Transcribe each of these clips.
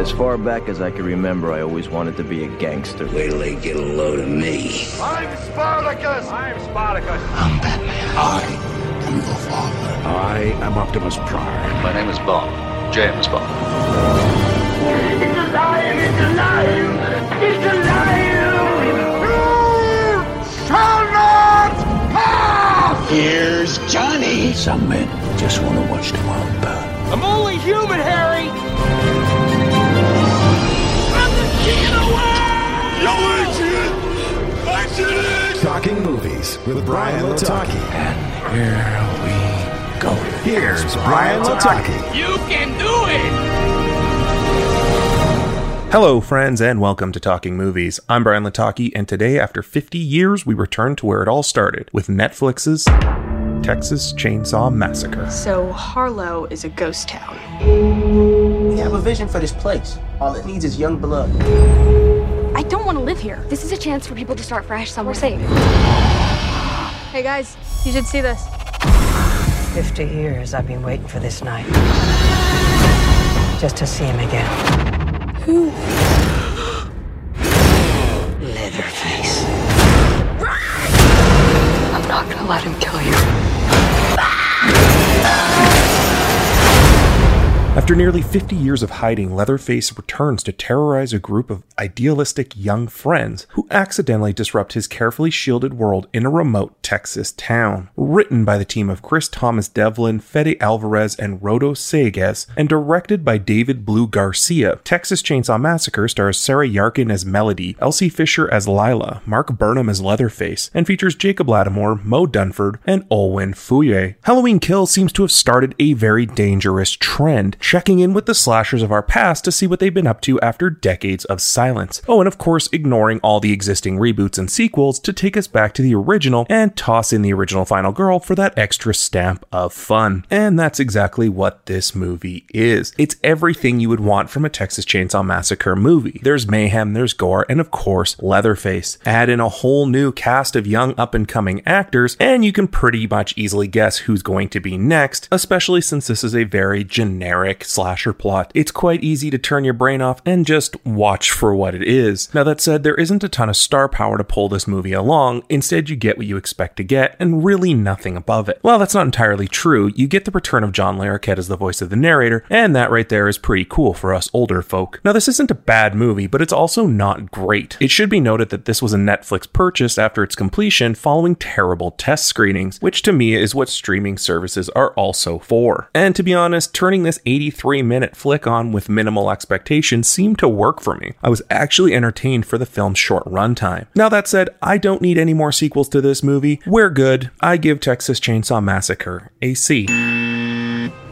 As far back as I can remember, I always wanted to be a gangster. Wait till they get a load of me. I'm Spartacus! I'm Spartacus! I'm Batman. I am your father. I am Optimus Prime. My name is Bond. James Bond. It's alive! It's alive! It's alive! You shall not pass! Here's Johnny. Some men just want to watch the world burn. I'm only human, Harry! Talking movies with Bryan Lataki. And here we go. Here's Bryan Lataki. You can do it! Hello, friends, and welcome to Talking Movies. I'm Bryan Lataki, and today, after 50 years, we return to where it all started with Netflix's Texas Chainsaw Massacre. So, Harlow is a ghost town. We have a vision for this place. All it needs is young blood. I don't want to live here. This is a chance for people to start fresh somewhere safe. Hey guys, you should see this. 50 years I've been waiting for this night. Just to see him again. Who? Leatherface. I'm not gonna let him kill you. After nearly 50 years of hiding, Leatherface returns to terrorize a group of idealistic young friends who accidentally disrupt his carefully shielded world in a remote Texas town. Written by the team of Chris Thomas Devlin, Fede Alvarez, and Rodo Sayagues, and directed by David Blue Garcia, Texas Chainsaw Massacre stars Sarah Yarkin as Melody, Elsie Fisher as Lila, Mark Burnham as Leatherface, and features Jacob Lattimore, Moe Dunford, and Olwen Fouéré. Halloween Kills seems to have started a very dangerous trend, checking in with the slashers of our past to see what they've been up to after decades of silence. Oh, and of course, ignoring all the existing reboots and sequels to take us back to the original and toss in the original Final Girl for that extra stamp of fun. And that's exactly what this movie is. It's everything you would want from a Texas Chainsaw Massacre movie. There's mayhem, there's gore, and of course, Leatherface. Add in a whole new cast of young up and coming actors, and you can pretty much easily guess who's going to be next, especially since this is a very generic slasher plot. It's quite easy to turn your brain off and just watch for what it is. Now, that said, there isn't a ton of star power to pull this movie along. Instead, you get what you expect to get, and really nothing above it. Well, that's not entirely true. You get the return of John Larroquette as the voice of the narrator, and that right there is pretty cool for us older folk. Now, this isn't a bad movie, but it's also not great. It should be noted that this was a Netflix purchase after its completion following terrible test screenings, which to me is what streaming services are also for. And to be honest, turning this 83 minute flick on with minimal expectations seemed to work for me. I was actually entertained for the film's short runtime. Now, that said, I don't need any more sequels to this movie. We're good. I give Texas Chainsaw Massacre a C.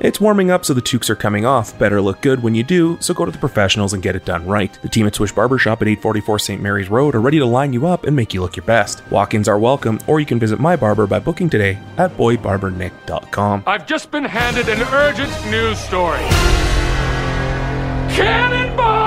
It's warming up, so the toques are coming off. Better look good when you do, so go to the professionals and get it done right. The team at Swish Barbershop at 844 St. Mary's Road are ready to line you up and make you look your best. Walk ins are welcome, or you can visit my barber by booking today at boybarbernick.com. I've just been handed an urgent news story. Cannonball!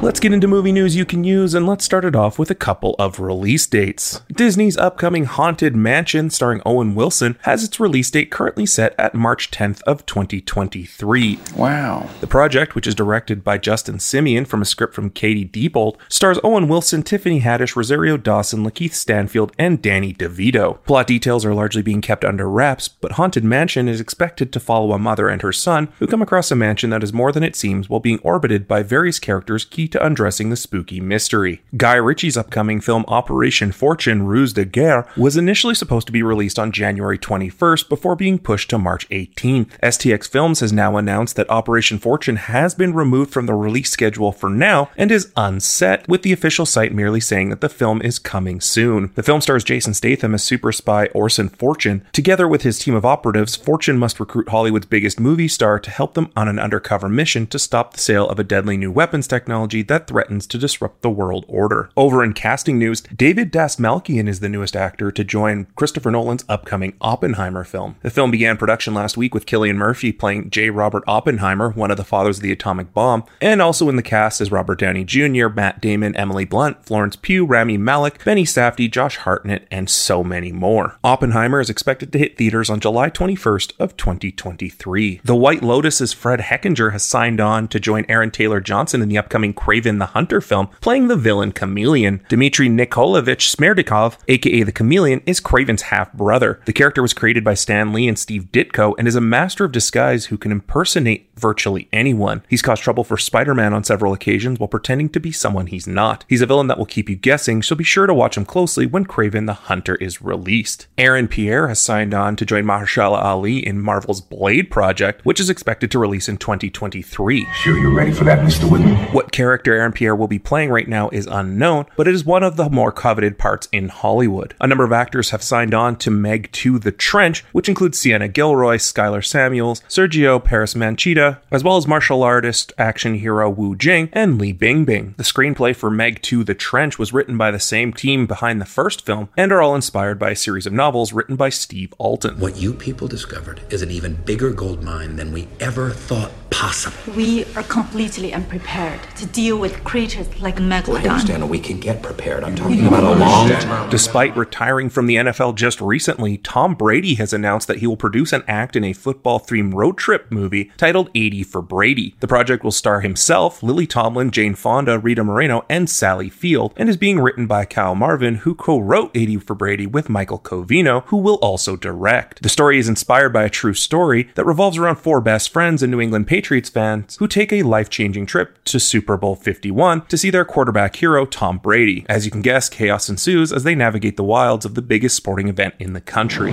Let's get into movie news you can use, and let's start it off with a couple of release dates. Disney's upcoming Haunted Mansion, starring Owen Wilson, has its release date currently set at March 10th of 2023. Wow. The project, which is directed by Justin Simien from a script from Katie Dippold, stars Owen Wilson, Tiffany Haddish, Rosario Dawson, Lakeith Stanfield, and Danny DeVito. Plot details are largely being kept under wraps, but Haunted Mansion is expected to follow a mother and her son who come across a mansion that is more than it seems while being orbited by various characters key to undressing the spooky mystery. Guy Ritchie's upcoming film Operation Fortune Ruse de Guerre was initially supposed to be released on January 21st before being pushed to March 18th. STX Films has now announced that Operation Fortune has been removed from the release schedule for now and is unset, with the official site merely saying that the film is coming soon. The film stars Jason Statham as super spy Orson Fortune. Together with his team of operatives, Fortune must recruit Hollywood's biggest movie star to help them on an undercover mission to stop the sale of a deadly new weapons technology technology that threatens to disrupt the world order. Over in casting news, David Dastmalchian is the newest actor to join Christopher Nolan's upcoming Oppenheimer film. The film began production last week with Cillian Murphy playing J. Robert Oppenheimer, one of the fathers of the atomic bomb, and also in the cast is Robert Downey Jr., Matt Damon, Emily Blunt, Florence Pugh, Rami Malek, Benny Safdie, Josh Hartnett, and so many more. Oppenheimer is expected to hit theaters on July 21st of 2023. The White Lotus's Fred Hechinger has signed on to join Aaron Taylor Johnson in the upcoming Kraven the Hunter film, playing the villain Chameleon. Dmitry Nikolovich Smerdyakov, aka the Chameleon, is Kraven's half brother. The character was created by Stan Lee and Steve Ditko and is a master of disguise who can impersonate virtually anyone. He's caused trouble for Spider Man on several occasions while pretending to be someone he's not. He's a villain that will keep you guessing, so be sure to watch him closely when Craven the Hunter is released. Aaron Pierre has signed on to join Mahershala Ali in Marvel's Blade project, which is expected to release in 2023. Sure you're ready for that, Mr. Whitman? What character Aaron Pierre will be playing right now is unknown, but it is one of the more coveted parts in Hollywood. A number of actors have signed on to Meg 2 The Trench, which includes Sienna Guillory, Skylar Samuels, Sergio Peris Mencheta, as well as martial artist action hero Wu Jing and Li Bingbing. The screenplay for Meg 2 The Trench was written by the same team behind the first film and are all inspired by a series of novels written by Steve Alten. What you people discovered is an even bigger gold mine than we ever thought possible. We are completely unprepared to deal with creatures like Megalodon. I understand we can get prepared. I'm talking about a long time. Despite retiring from the NFL just recently, Tom Brady has announced that he will produce and act in a football themed road trip movie titled 80 for Brady. The project will star himself, Lily Tomlin, Jane Fonda, Rita Moreno, and Sally Field, and is being written by Kyle Marvin, who co wrote 80 for Brady with Michael Covino, who will also direct. The story is inspired by a true story that revolves around four best friends and New England Patriots fans who take a life changing trip to Super Bowl 51 to see their quarterback hero, Tom Brady. As you can guess, chaos ensues as they navigate the wilds of the biggest sporting event in the country.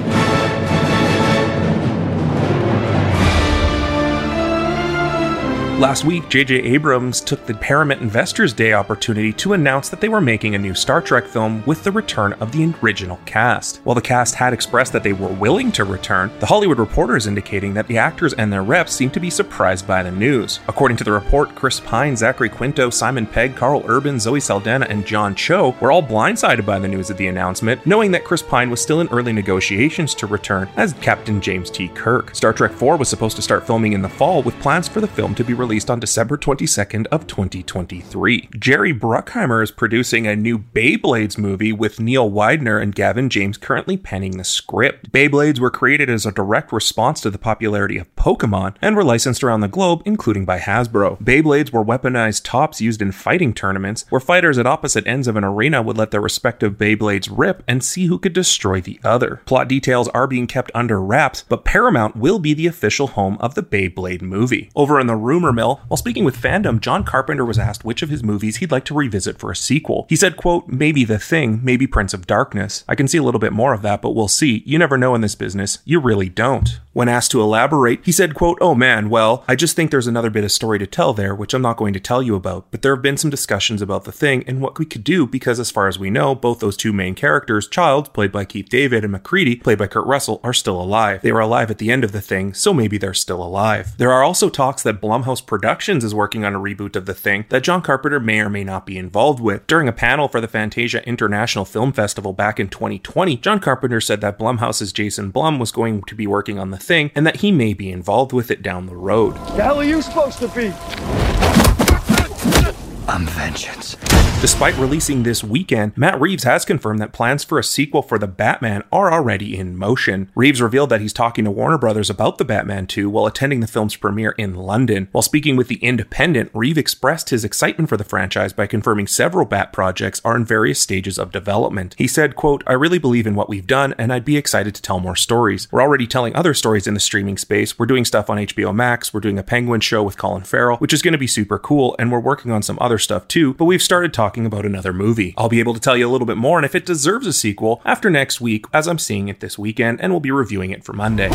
Last week, J.J. Abrams took the Paramount Investors Day opportunity to announce that they were making a new Star Trek film with the return of the original cast. While the cast had expressed that they were willing to return, the Hollywood Reporter is indicating that the actors and their reps seem to be surprised by the news. According to the report, Chris Pine, Zachary Quinto, Simon Pegg, Karl Urban, Zoe Saldana, and John Cho were all blindsided by the news of the announcement, knowing that Chris Pine was still in early negotiations to return as Captain James T. Kirk. Star Trek 4 was supposed to start filming in the fall with plans for the film to be released on December 22nd of 2023. Jerry Bruckheimer is producing a new Beyblades movie with Neil Widener and Gavin James currently penning the script. Beyblades were created as a direct response to the popularity of Pokemon and were licensed around the globe, including by Hasbro. Beyblades were weaponized tops used in fighting tournaments, where fighters at opposite ends of an arena would let their respective Beyblades rip and see who could destroy the other. Plot details are being kept under wraps, but Paramount will be the official home of the Beyblade movie. Over in the rumor mill, while speaking with fandom, John Carpenter was asked which of his movies he'd like to revisit for a sequel. He said, quote, maybe The Thing, maybe Prince of Darkness. I can see a little bit more of that, but we'll see. You never know in this business. You really don't. When asked to elaborate, he said, quote, Oh man, well, I just think there's another bit of story to tell there, which I'm not going to tell you about, but there have been some discussions about the thing and what we could do because as far as we know, both those two main characters, Child, played by Keith David, and MacReady, played by Kurt Russell, are still alive. They were alive at the end of the thing, so maybe they're still alive. There are also talks that Blumhouse Productions is working on a reboot of the thing that John Carpenter may or may not be involved with. During a panel for the Fantasia International Film Festival back in 2020, John Carpenter said that Blumhouse's Jason Blum was going to be working on the thing and that he may be involved with it down the road. The hell are you supposed to be? I'm vengeance. Despite releasing this weekend, Matt Reeves has confirmed that plans for a sequel for The Batman are already in motion. Reeves revealed that he's talking to Warner Brothers about The Batman 2 while attending the film's premiere in London. While speaking with The Independent, Reeves expressed his excitement for the franchise by confirming several Bat projects are in various stages of development. He said, quote, I really believe in what we've done and I'd be excited to tell more stories. We're already telling other stories in the streaming space. We're doing stuff on HBO Max. We're doing a Penguin show with Colin Farrell, which is going to be super cool, and we're working on some other stuff too, but we've started talking about another movie. I'll be able to tell you a little bit more and if it deserves a sequel after next week, as I'm seeing it this weekend, and we'll be reviewing it for Monday.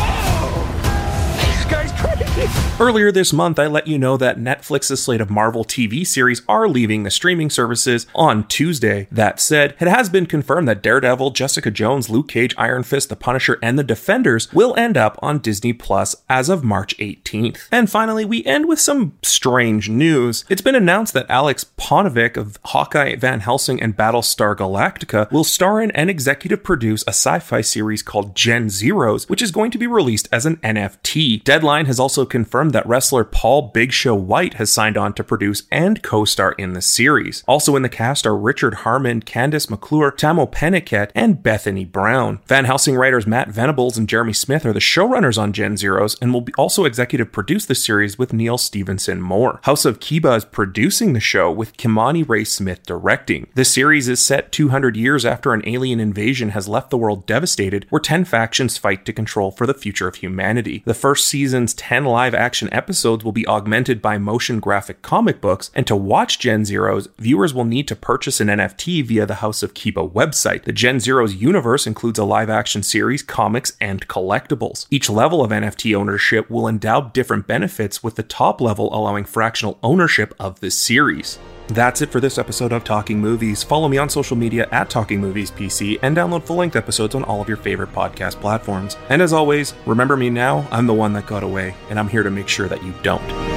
Earlier this month, I let you know that Netflix's slate of Marvel TV series are leaving the streaming services on Tuesday. That said, it has been confirmed that Daredevil, Jessica Jones, Luke Cage, Iron Fist, The Punisher, and The Defenders will end up on Disney Plus as of March 18th. And finally, we end with some strange news. It's been announced that Alex Paunovic of Hawkeye, Van Helsing, and Battlestar Galactica will star in and executive produce a sci fi series called Gen Zeros, which is going to be released as an NFT. Deadline has also confirmed that wrestler Paul Big Show White has signed on to produce and co star in the series. Also in the cast are Richard Harmon, Candice McClure, Tamo Penikett, and Bethany Brown. Van Helsing writers Matt Venables and Jeremy Smith are the showrunners on Gen Zeros and will also executive produce the series with Neil Stevenson Moore. House of Kiba is producing the show with Kimani Ray Smith directing. The series is set 200 years after an alien invasion has left the world devastated, where 10 factions fight to control for the future of humanity. The first season's 10 live action episodes will be augmented by motion graphic comic books, and to watch Gen Zeros, viewers will need to purchase an NFT via the House of Kiba website. The Gen Zeros universe includes a live action series, comics, and collectibles. Each level of NFT ownership will endow different benefits, with the top level allowing fractional ownership of the series. That's it for this episode of Talking Movies. Follow me on social media at Talking Movies PC and download full length episodes on all of your favorite podcast platforms. And as always, remember me now, I'm the one that got away, and I'm here to make sure that you don't.